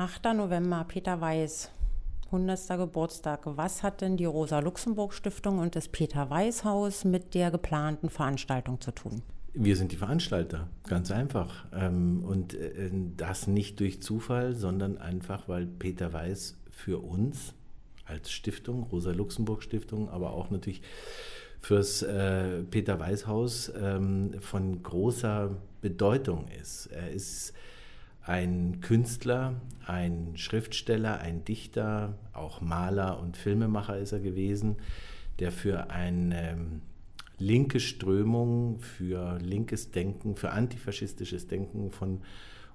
8. November, Peter Weiß, 100. Geburtstag. Was hat denn die Rosa-Luxemburg-Stiftung und das Peter-Weiß-Haus mit der geplanten Veranstaltung zu tun? Wir sind die Veranstalter, ganz einfach. Ähm, und äh, das nicht durch Zufall, sondern einfach, weil Peter Weiß für uns als Stiftung, Rosa-Luxemburg-Stiftung, aber auch natürlich fürs äh, Peter Weiß Haus ähm, von großer Bedeutung ist. Er ist ein Künstler, ein Schriftsteller, ein Dichter, auch Maler und Filmemacher ist er gewesen, der für eine ähm, linke Strömung, für linkes Denken, für antifaschistisches Denken von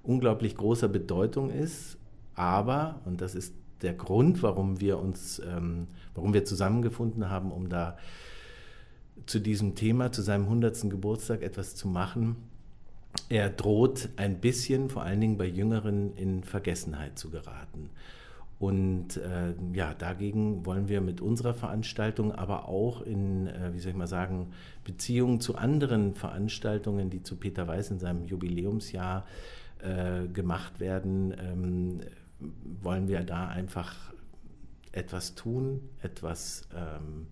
unglaublich großer Bedeutung ist. Aber, und das ist der Grund, warum wir uns, ähm, warum wir zusammengefunden haben, um da zu diesem Thema, zu seinem 100. Geburtstag etwas zu machen, er droht ein bisschen, vor allen Dingen bei Jüngeren, in Vergessenheit zu geraten. Und äh, ja, dagegen wollen wir mit unserer Veranstaltung, aber auch in, äh, wie soll ich mal sagen, Beziehungen zu anderen Veranstaltungen, die zu Peter Weiß in seinem Jubiläumsjahr äh, gemacht werden, ähm, wollen wir da einfach etwas tun, etwas ähm,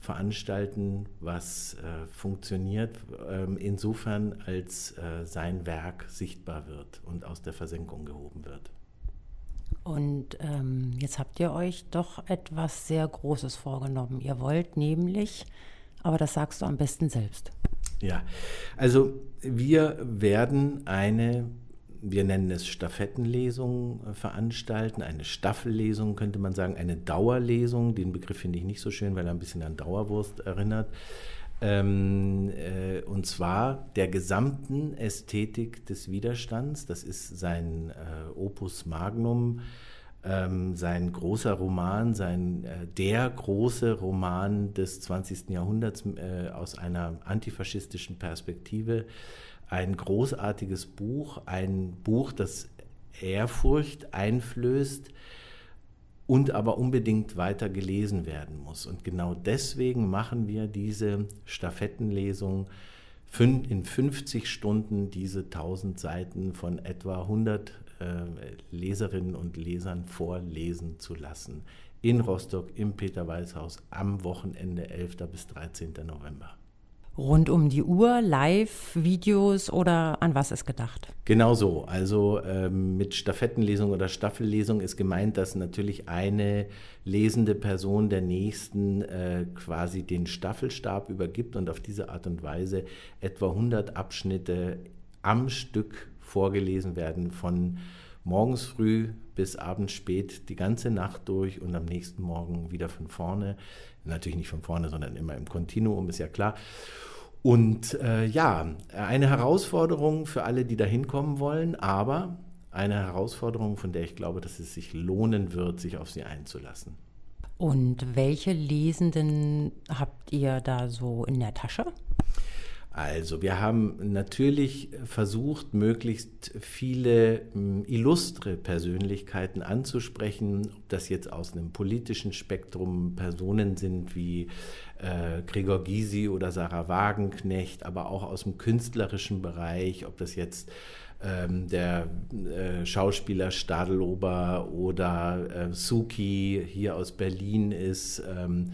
veranstalten, was äh, funktioniert, ähm, insofern als äh, sein Werk sichtbar wird und aus der Versenkung gehoben wird. Und ähm, jetzt habt ihr euch doch etwas sehr Großes vorgenommen. Ihr wollt nämlich, aber das sagst du am besten selbst. Ja, also wir werden eine wir nennen es Stafettenlesung äh, veranstalten, eine Staffellesung könnte man sagen, eine Dauerlesung. Den Begriff finde ich nicht so schön, weil er ein bisschen an Dauerwurst erinnert. Ähm, äh, und zwar der gesamten Ästhetik des Widerstands. Das ist sein äh, Opus Magnum, ähm, sein großer Roman, sein, äh, der große Roman des 20. Jahrhunderts äh, aus einer antifaschistischen Perspektive ein großartiges Buch, ein Buch, das Ehrfurcht einflößt und aber unbedingt weiter gelesen werden muss. Und genau deswegen machen wir diese Stafettenlesung in 50 Stunden diese 1000 Seiten von etwa 100 äh, Leserinnen und Lesern vorlesen zu lassen. In Rostock im Peter-Weiß-Haus am Wochenende 11. bis 13. November rund um die Uhr, Live-Videos oder an was ist gedacht? Genau so. Also ähm, mit Stafettenlesung oder Staffellesung ist gemeint, dass natürlich eine lesende Person der nächsten äh, quasi den Staffelstab übergibt und auf diese Art und Weise etwa 100 Abschnitte am Stück vorgelesen werden von morgens früh bis abends spät die ganze Nacht durch und am nächsten Morgen wieder von vorne. Natürlich nicht von vorne, sondern immer im Kontinuum, ist ja klar. Und äh, ja, eine Herausforderung für alle, die da hinkommen wollen, aber eine Herausforderung, von der ich glaube, dass es sich lohnen wird, sich auf sie einzulassen. Und welche Lesenden habt ihr da so in der Tasche? Also, wir haben natürlich versucht, möglichst viele hm, illustre Persönlichkeiten anzusprechen, ob das jetzt aus einem politischen Spektrum Personen sind wie äh, Gregor Gysi oder Sarah Wagenknecht, aber auch aus dem künstlerischen Bereich, ob das jetzt ähm, der äh, Schauspieler Stadelober oder äh, Suki hier aus Berlin ist. Ähm,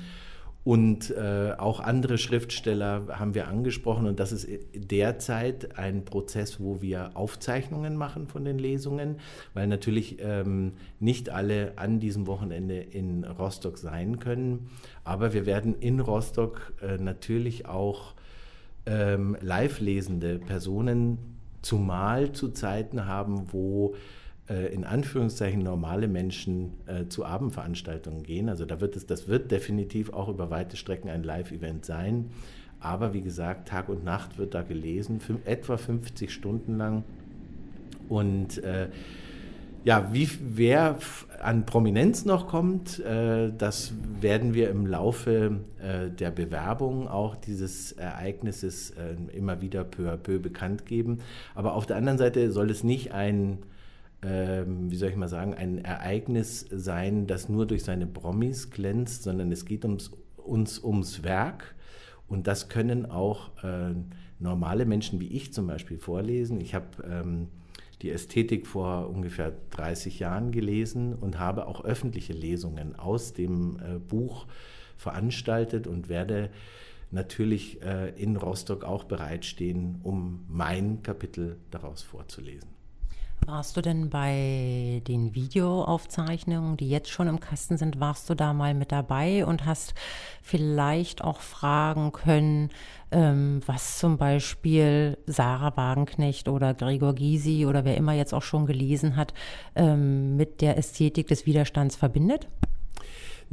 und äh, auch andere Schriftsteller haben wir angesprochen. Und das ist derzeit ein Prozess, wo wir Aufzeichnungen machen von den Lesungen, weil natürlich ähm, nicht alle an diesem Wochenende in Rostock sein können. Aber wir werden in Rostock äh, natürlich auch ähm, live lesende Personen zumal zu Zeiten haben, wo in Anführungszeichen normale Menschen äh, zu Abendveranstaltungen gehen. Also da wird es, das wird definitiv auch über weite Strecken ein Live-Event sein. Aber wie gesagt, Tag und Nacht wird da gelesen, etwa 50 Stunden lang. Und äh, ja, wie, wer an Prominenz noch kommt, äh, das werden wir im Laufe äh, der Bewerbung auch dieses Ereignisses äh, immer wieder peu à peu bekannt geben. Aber auf der anderen Seite soll es nicht ein ähm, wie soll ich mal sagen, ein Ereignis sein, das nur durch seine Promis glänzt, sondern es geht ums, uns ums Werk. Und das können auch äh, normale Menschen wie ich zum Beispiel vorlesen. Ich habe ähm, die Ästhetik vor ungefähr 30 Jahren gelesen und habe auch öffentliche Lesungen aus dem äh, Buch veranstaltet und werde natürlich äh, in Rostock auch bereitstehen, um mein Kapitel daraus vorzulesen. Warst du denn bei den Videoaufzeichnungen, die jetzt schon im Kasten sind, warst du da mal mit dabei und hast vielleicht auch fragen können, ähm, was zum Beispiel Sarah Wagenknecht oder Gregor Gysi oder wer immer jetzt auch schon gelesen hat, ähm, mit der Ästhetik des Widerstands verbindet?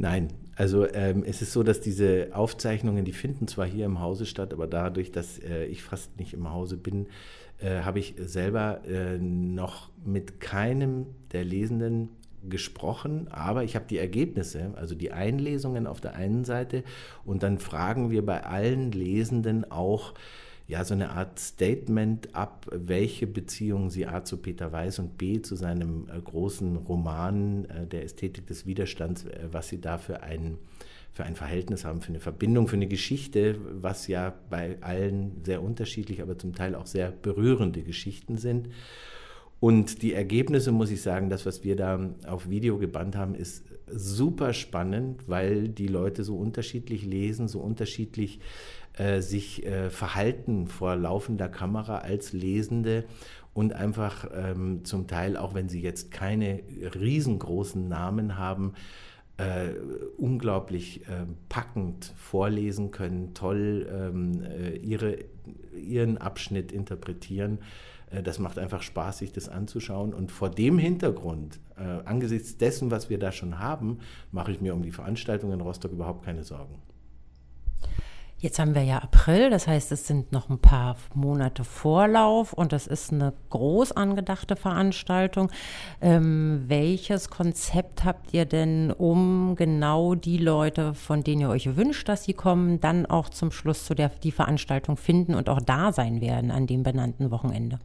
Nein, also ähm, es ist so, dass diese Aufzeichnungen, die finden zwar hier im Hause statt, aber dadurch, dass äh, ich fast nicht im Hause bin, äh, habe ich selber äh, noch mit keinem der Lesenden gesprochen, aber ich habe die Ergebnisse, also die Einlesungen auf der einen Seite und dann fragen wir bei allen Lesenden auch ja so eine Art Statement ab, welche Beziehung sie A zu Peter Weiß und B zu seinem äh, großen Roman äh, der Ästhetik des Widerstands, äh, was sie da für ein für ein Verhältnis haben, für eine Verbindung, für eine Geschichte, was ja bei allen sehr unterschiedlich, aber zum Teil auch sehr berührende Geschichten sind. Und die Ergebnisse, muss ich sagen, das, was wir da auf Video gebannt haben, ist super spannend, weil die Leute so unterschiedlich lesen, so unterschiedlich äh, sich äh, verhalten vor laufender Kamera als Lesende und einfach ähm, zum Teil, auch wenn sie jetzt keine riesengroßen Namen haben, äh, unglaublich äh, packend vorlesen können, toll ähm, äh, ihre, ihren Abschnitt interpretieren. Äh, das macht einfach Spaß, sich das anzuschauen. Und vor dem Hintergrund, äh, angesichts dessen, was wir da schon haben, mache ich mir um die Veranstaltung in Rostock überhaupt keine Sorgen. Jetzt haben wir ja April, das heißt, es sind noch ein paar Monate Vorlauf und das ist eine groß angedachte Veranstaltung. Ähm, welches Konzept habt ihr denn, um genau die Leute, von denen ihr euch wünscht, dass sie kommen, dann auch zum Schluss zu der die Veranstaltung finden und auch da sein werden an dem benannten Wochenende?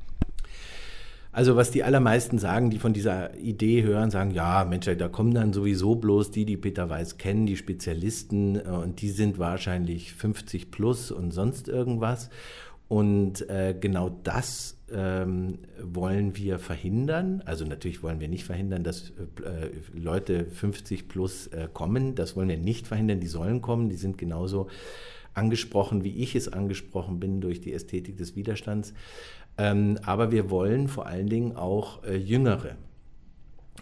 Also was die allermeisten sagen, die von dieser Idee hören, sagen, ja, Mensch, da kommen dann sowieso bloß die, die Peter Weiß kennen, die Spezialisten, äh, und die sind wahrscheinlich 50 plus und sonst irgendwas. Und äh, genau das ähm, wollen wir verhindern. Also natürlich wollen wir nicht verhindern, dass äh, Leute 50 plus äh, kommen. Das wollen wir nicht verhindern. Die sollen kommen. Die sind genauso angesprochen, wie ich es angesprochen bin durch die Ästhetik des Widerstands. Ähm, aber wir wollen vor allen Dingen auch äh, Jüngere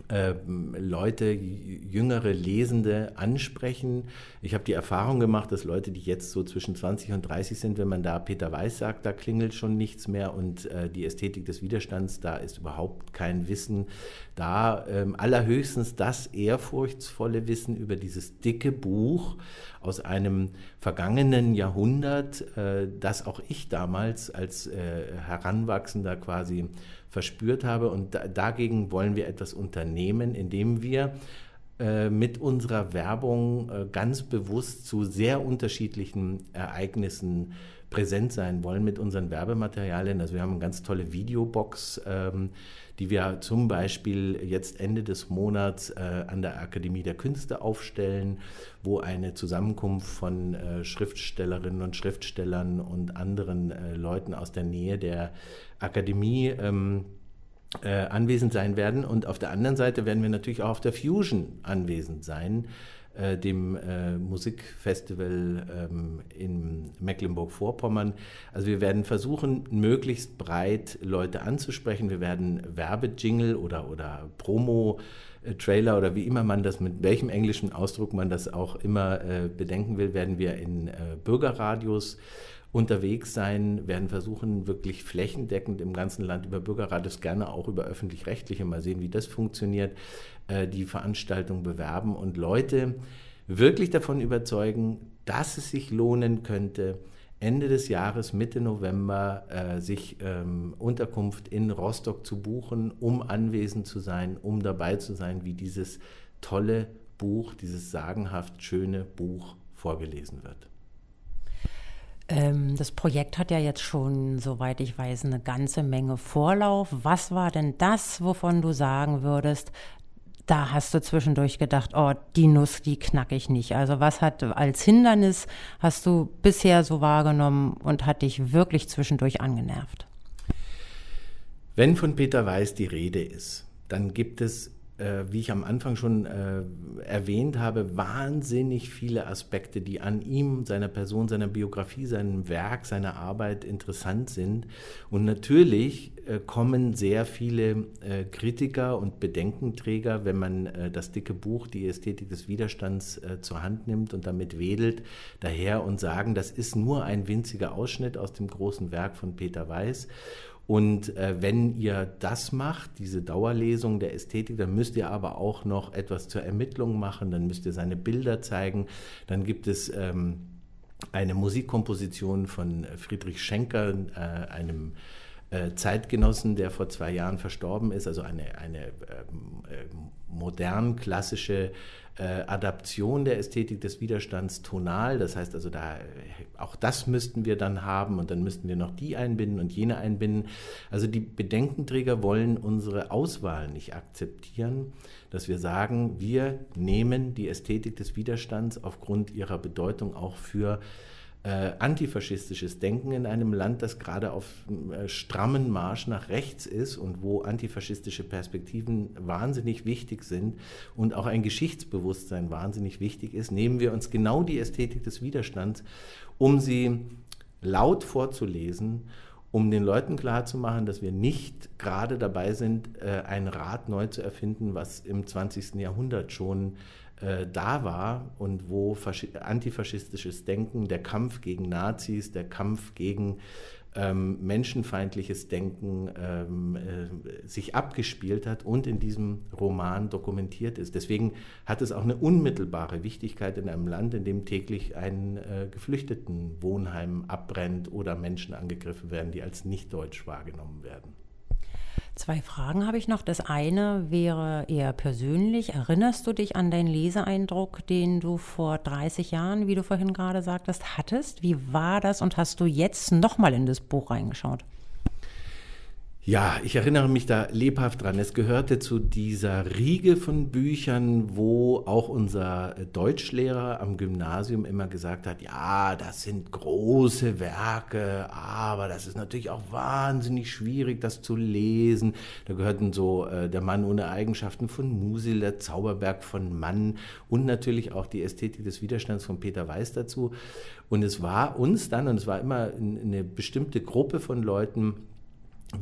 ähm, Leute, jüngere Lesende ansprechen. Ich habe die Erfahrung gemacht, dass Leute, die jetzt so zwischen 20 und 30 sind, wenn man da Peter Weiß sagt, da klingelt schon nichts mehr und äh, die Ästhetik des Widerstands, da ist überhaupt kein Wissen da. Ähm, allerhöchstens das ehrfurchtsvolle Wissen über dieses dicke Buch aus einem vergangenen Jahrhundert, äh, das auch ich damals als äh, Heranwachsender quasi verspürt habe. Und da, dagegen wollen wir etwas unternehmen, indem wir äh, mit unserer Werbung äh, ganz bewusst zu sehr unterschiedlichen Ereignissen präsent sein wollen mit unseren Werbematerialien. Also wir haben eine ganz tolle Videobox, ähm, die wir zum Beispiel jetzt Ende des Monats äh, an der Akademie der Künste aufstellen, wo eine Zusammenkunft von äh, Schriftstellerinnen und Schriftstellern und anderen äh, Leuten aus der Nähe der Akademie ähm, äh, anwesend sein werden. Und auf der anderen Seite werden wir natürlich auch auf der Fusion anwesend sein, äh, dem äh, Musikfestival ähm, in Mecklenburg-Vorpommern. Also wir werden versuchen, möglichst breit Leute anzusprechen. Wir werden Werbejingle oder, oder Promo Trailer oder wie immer man das, mit welchem englischen Ausdruck man das auch immer äh, bedenken will, werden wir in äh, Bürgerradios unterwegs sein, werden versuchen, wirklich flächendeckend im ganzen Land über Bürgerradios, gerne auch über öffentlich-rechtliche, mal sehen, wie das funktioniert, äh, die Veranstaltung bewerben und Leute wirklich davon überzeugen, dass es sich lohnen könnte, Ende des Jahres, Mitte November, äh, sich ähm, Unterkunft in Rostock zu buchen, um anwesend zu sein, um dabei zu sein, wie dieses tolle Buch, dieses sagenhaft schöne Buch vorgelesen wird. Ähm, das Projekt hat ja jetzt schon, soweit ich weiß, eine ganze Menge Vorlauf. Was war denn das, wovon du sagen würdest, da hast du zwischendurch gedacht, oh, die Nuss, die knack ich nicht. Also was hat als Hindernis hast du bisher so wahrgenommen und hat dich wirklich zwischendurch angenervt? Wenn von Peter Weiß die Rede ist, dann gibt es äh, wie ich am Anfang schon äh, erwähnt habe, wahnsinnig viele Aspekte, die an ihm, seiner Person, seiner Biografie, seinem Werk, seiner Arbeit interessant sind. Und natürlich äh, kommen sehr viele äh, Kritiker und Bedenkenträger, wenn man äh, das dicke Buch Die Ästhetik des Widerstands äh, zur Hand nimmt und damit wedelt, daher und sagen, das ist nur ein winziger Ausschnitt aus dem großen Werk von Peter Weiß. Und äh, wenn ihr das macht, diese Dauerlesung der Ästhetik, dann müsst ihr aber auch noch etwas zur Ermittlung machen, dann müsst ihr seine Bilder zeigen. Dann gibt es ähm, eine Musikkomposition von Friedrich Schenker, äh, einem Zeitgenossen, der vor zwei Jahren verstorben ist, also eine, eine ähm, äh, modern klassische äh, Adaption der Ästhetik des Widerstands tonal. Das heißt also, da, auch das müssten wir dann haben und dann müssten wir noch die einbinden und jene einbinden. Also die Bedenkenträger wollen unsere Auswahl nicht akzeptieren, dass wir sagen, wir nehmen die Ästhetik des Widerstands aufgrund ihrer Bedeutung auch für äh, antifaschistisches Denken in einem Land, das gerade auf äh, strammen Marsch nach rechts ist und wo antifaschistische Perspektiven wahnsinnig wichtig sind und auch ein Geschichtsbewusstsein wahnsinnig wichtig ist, nehmen wir uns genau die Ästhetik des Widerstands, um sie laut vorzulesen um den Leuten klarzumachen, dass wir nicht gerade dabei sind, äh, ein Rad neu zu erfinden, was im 20. Jahrhundert schon äh, da war und wo antifaschistisches Denken, der Kampf gegen Nazis, der Kampf gegen ähm, menschenfeindliches Denken ähm, äh, sich abgespielt hat und in diesem Roman dokumentiert ist. Deswegen hat es auch eine unmittelbare Wichtigkeit in einem Land, in dem täglich ein äh, Geflüchtetenwohnheim abbrennt oder Menschen angegriffen werden, die als nicht deutsch wahrgenommen werden. Zwei Fragen habe ich noch. Das eine wäre eher persönlich. Erinnerst du dich an deinen Leseeindruck, den du vor 30 Jahren, wie du vorhin gerade sagtest, hattest? Wie war das und hast du jetzt nochmal in das Buch reingeschaut? Ja, ich erinnere mich da lebhaft dran. Es gehörte zu dieser Riege von Büchern, wo auch unser Deutschlehrer am Gymnasium immer gesagt hat, ja, das sind große Werke, aber das ist natürlich auch wahnsinnig schwierig, das zu lesen. Da gehörten so äh, Der Mann ohne Eigenschaften von Musil, der Zauberberg von Mann und natürlich auch die Ästhetik des Widerstands von Peter Weiß dazu. Und es war uns dann, und es war immer eine bestimmte Gruppe von Leuten,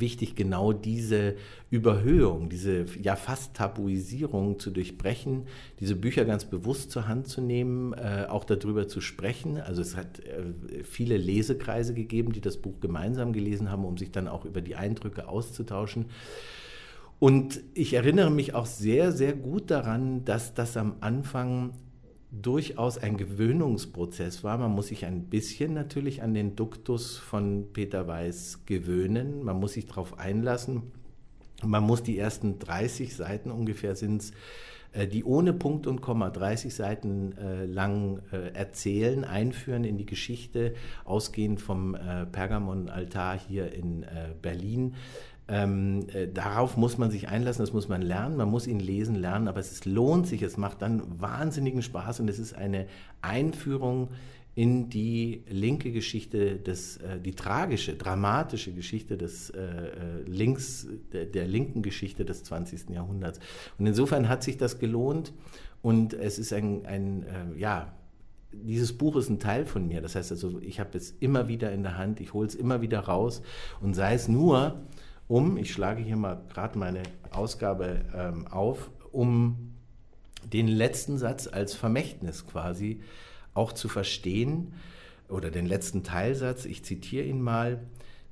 wichtig, genau diese Überhöhung, diese ja fast Tabuisierung zu durchbrechen, diese Bücher ganz bewusst zur Hand zu nehmen, äh, auch darüber zu sprechen. Also es hat äh, viele Lesekreise gegeben, die das Buch gemeinsam gelesen haben, um sich dann auch über die Eindrücke auszutauschen. Und ich erinnere mich auch sehr, sehr gut daran, dass das am Anfang durchaus ein Gewöhnungsprozess war. Man muss sich ein bisschen natürlich an den Duktus von Peter Weiß gewöhnen. Man muss sich darauf einlassen. Man muss die ersten 30 Seiten ungefähr sind es, äh, die ohne Punkt und Komma 30 Seiten äh, lang äh, erzählen, einführen in die Geschichte, ausgehend vom äh, Pergamon-Altar hier in Berlin. Ähm, äh, darauf muss man sich einlassen, das muss man lernen, man muss ihn lesen, lernen, aber es ist, lohnt sich, es macht dann wahnsinnigen Spaß und es ist eine Einführung in die linke Geschichte, des, äh, die tragische, dramatische Geschichte des äh, äh Links, der, der, linken Geschichte des 20. Jahrhunderts. Und insofern hat sich das gelohnt und es ist ein, ein äh, ja, dieses Buch ist ein Teil von mir. Das heißt also, ich habe es immer wieder in der Hand, ich hole es immer wieder raus und sei es nur, um, ich schlage hier mal gerade meine Ausgabe ähm, auf, um den letzten Satz als Vermächtnis quasi auch zu verstehen, oder den letzten Teilsatz, ich zitiere ihn mal,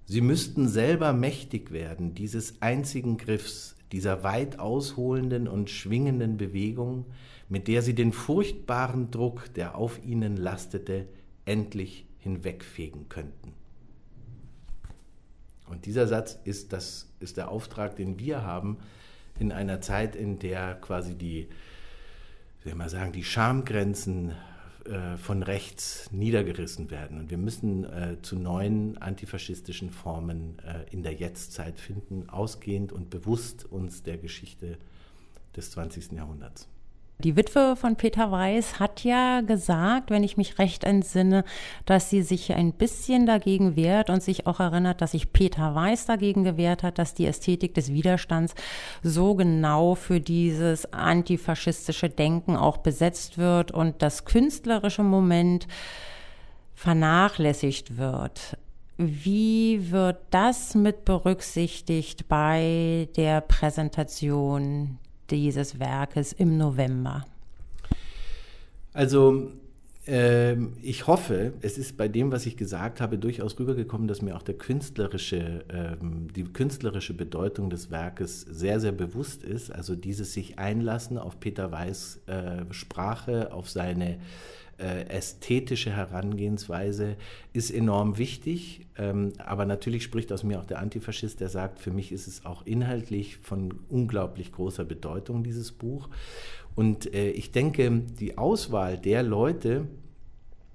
Sie müssten selber mächtig werden dieses einzigen Griffs, dieser weit ausholenden und schwingenden Bewegung, mit der Sie den furchtbaren Druck, der auf Ihnen lastete, endlich hinwegfegen könnten. Und dieser Satz ist, das, ist der Auftrag, den wir haben in einer Zeit, in der quasi die, wie mal sagen, die Schamgrenzen äh, von rechts niedergerissen werden. Und wir müssen äh, zu neuen antifaschistischen Formen äh, in der Jetztzeit finden, ausgehend und bewusst uns der Geschichte des 20. Jahrhunderts. Die Witwe von Peter Weiß hat ja gesagt, wenn ich mich recht entsinne, dass sie sich ein bisschen dagegen wehrt und sich auch erinnert, dass sich Peter Weiß dagegen gewehrt hat, dass die Ästhetik des Widerstands so genau für dieses antifaschistische Denken auch besetzt wird und das künstlerische Moment vernachlässigt wird. Wie wird das mit berücksichtigt bei der Präsentation dieses Werkes im November? Also äh, ich hoffe, es ist bei dem, was ich gesagt habe, durchaus rübergekommen, dass mir auch der künstlerische, äh, die künstlerische Bedeutung des Werkes sehr, sehr bewusst ist. Also dieses sich einlassen auf Peter Weiß äh, Sprache, auf seine ästhetische Herangehensweise ist enorm wichtig. Ähm, aber natürlich spricht aus mir auch der Antifaschist, der sagt, für mich ist es auch inhaltlich von unglaublich großer Bedeutung, dieses Buch. Und äh, ich denke, die Auswahl der Leute,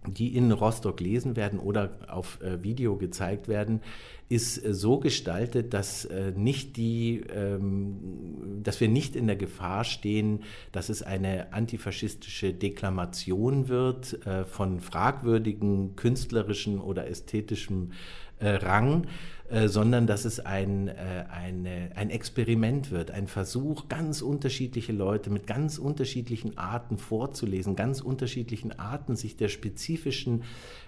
die in Rostock lesen werden oder auf äh, Video gezeigt werden, ist äh, so gestaltet, dass äh, nicht die, ähm, dass wir nicht in der Gefahr stehen, dass es eine antifaschistische Deklamation wird von fragwürdigen künstlerischen oder ästhetischen Rang, äh, sondern dass es ein, äh, eine, ein Experiment wird, ein Versuch, ganz unterschiedliche Leute mit ganz unterschiedlichen Arten vorzulesen, ganz unterschiedlichen Arten sich der spezifischen,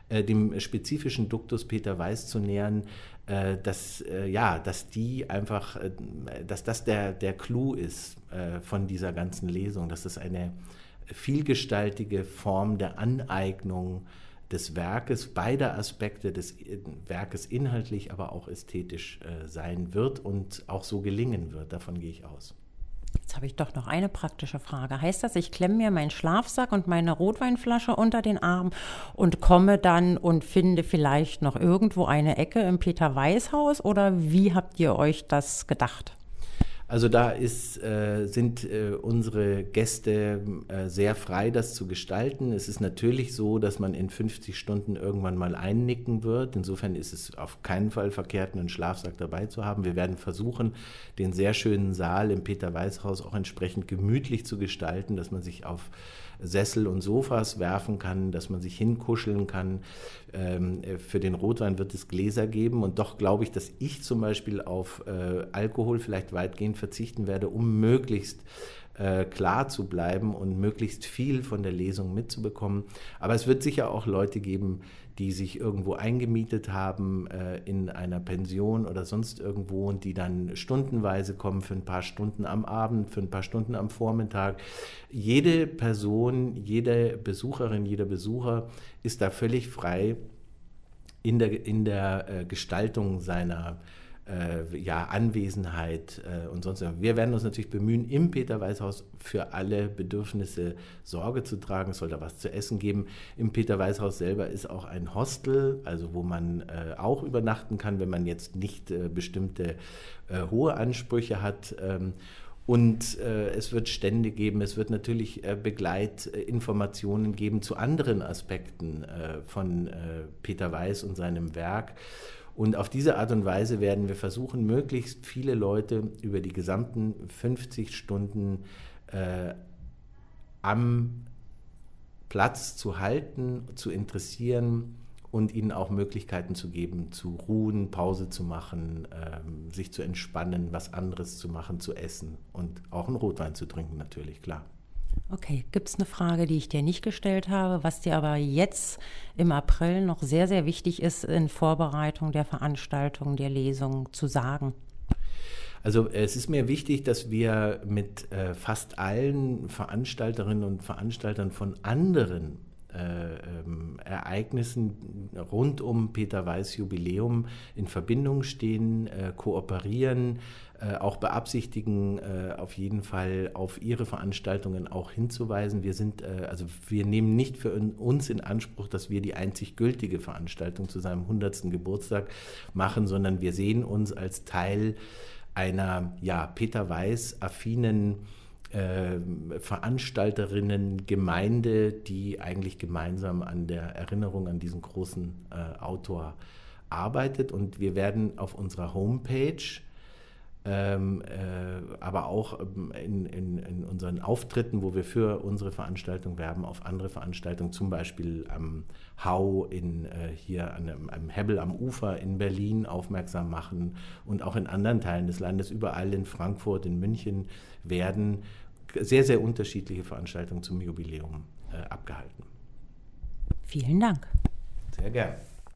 äh, dem spezifischen Duktus Peter Weiß zu nähern, äh, dass, äh, ja, dass die einfach, dass das der, der Clou ist von dieser ganzen Lesung, dass es eine vielgestaltige Form der Aneignung ist des Werkes, beider Aspekte des Werkes inhaltlich, aber auch ästhetisch äh, sein wird und auch so gelingen wird. Davon gehe ich aus. Jetzt habe ich doch noch eine praktische Frage. Heißt das, ich klemme mir meinen Schlafsack und meine Rotweinflasche unter den Arm und komme dann und finde vielleicht noch irgendwo eine Ecke im Peter Weiß Haus oder wie habt ihr euch das gedacht? Also da ist, äh, sind äh, unsere Gäste äh, sehr frei, das zu gestalten. Es ist natürlich so, dass man in 50 Stunden irgendwann mal einnicken wird. Insofern ist es auf keinen Fall verkehrt, einen Schlafsack dabei zu haben. Wir werden versuchen, den sehr schönen Saal im Peter-Weiß-Haus auch entsprechend gemütlich zu gestalten, dass man sich auf Sessel und Sofas werfen kann, dass man sich hinkuscheln kann. Ähm, für den Rotwein wird es Gläser geben und doch glaube ich, dass ich zum Beispiel auf äh, Alkohol vielleicht weitgehend verzichten werde, um möglichst äh, klar zu bleiben und möglichst viel von der Lesung mitzubekommen. Aber es wird sicher auch Leute geben, die sich irgendwo eingemietet haben äh, in einer Pension oder sonst irgendwo und die dann stundenweise kommen für ein paar Stunden am Abend, für ein paar Stunden am Vormittag. Jede Person, jede Besucherin, jeder Besucher ist da völlig frei in der, in der äh, Gestaltung seiner äh, ja, Anwesenheit äh, und sonst. Wir werden uns natürlich bemühen, im Peter-Weiß-Haus für alle Bedürfnisse Sorge zu tragen. Es soll da was zu essen geben. Im Peter-Weiß-Haus selber ist auch ein Hostel, also wo man äh, auch übernachten kann, wenn man jetzt nicht äh, bestimmte äh, hohe Ansprüche hat. Ähm, und äh, es wird Stände geben, es wird natürlich äh, Begleitinformationen geben zu anderen Aspekten äh, von Peter Weiß und seinem Werk. Und auf diese Art und Weise werden wir versuchen, möglichst viele Leute über die gesamten 50 Stunden äh, am Platz zu halten, zu interessieren und ihnen auch Möglichkeiten zu geben, zu ruhen, Pause zu machen, ähm, sich zu entspannen, was anderes zu machen, zu essen und auch einen Rotwein zu trinken, natürlich, klar. Okay, gibt es eine Frage, die ich dir nicht gestellt habe, was dir aber jetzt im April noch sehr, sehr wichtig ist in Vorbereitung der Veranstaltung, der Lesung zu sagen? Also es ist mir wichtig, dass wir mit äh, fast allen Veranstalterinnen und Veranstaltern von anderen ähm, Ereignissen rund um Peter Weiß Jubiläum in Verbindung stehen, äh, kooperieren, äh, auch beabsichtigen, äh, auf jeden Fall auf ihre Veranstaltungen auch hinzuweisen. Wir sind, äh, also wir nehmen nicht für uns in Anspruch, dass wir die einzig gültige Veranstaltung zu seinem 100. Geburtstag machen, sondern wir sehen uns als Teil einer ja, Peter Weiß affinen äh, Veranstalterinnen, Gemeinde, die eigentlich gemeinsam an der Erinnerung an diesen großen äh, Autor arbeitet. Und wir werden auf unserer Homepage ähm, äh, aber auch ähm, in, in, in, unseren Auftritten, wo wir für unsere Veranstaltung werben, auf andere Veranstaltungen, zum Beispiel am Hau in, äh, hier an einem, am Hebbel am Ufer in Berlin aufmerksam machen und auch in anderen Teilen des Landes, überall in Frankfurt, in München werden sehr, sehr unterschiedliche Veranstaltungen zum Jubiläum äh, abgehalten. Vielen Dank. Sehr gerne.